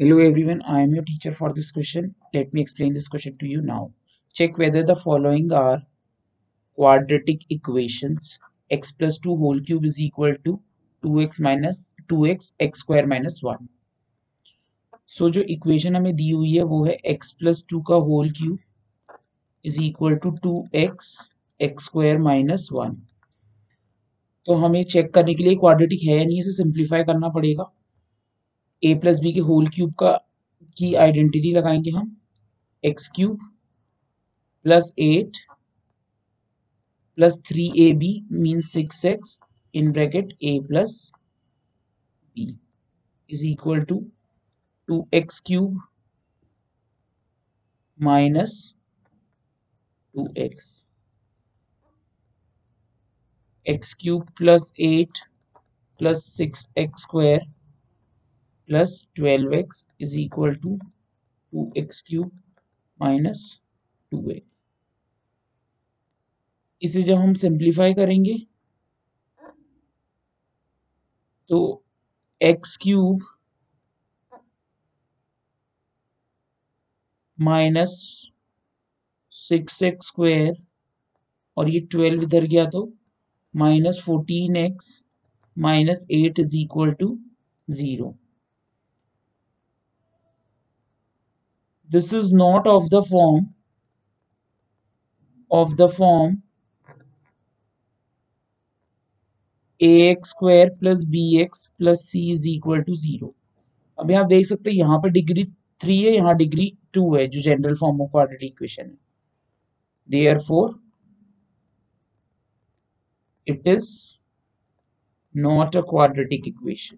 Hello everyone, I am your teacher for this question. Let me explain this question to you now. Check whether the following are quadratic equations. x plus 2 whole cube is equal to 2x minus 2x x square minus 1. So जो equation हमें दी हुई है वो है x plus 2 का whole cube is equal to 2x x square minus 1. तो हमें चेक करने के लिए क्वाड्रेटिक है नहीं इसे सिंप्लीफाई करना पड़ेगा ए प्लस बी के होल क्यूब का की आइडेंटिटी लगाएँगे हम x cube plus eight plus three a b mean six x in bracket a plus b is equal to two x cube minus two x x cube plus eight plus six x square plus twelve x is equal to two x cube minus two x इसे जब हम simplify करेंगे तो x cube minus six x square और ये twelve इधर गया तो minus fourteen x minus eight is equal to zero this is not of the form of the form ax square plus bx plus c is equal to zero अभी आप देख सकते हैं यहाँ पर डिग्री थ्री है यहाँ डिग्री टू है जो general form of quadratic equation है there four it is not a quadratic equation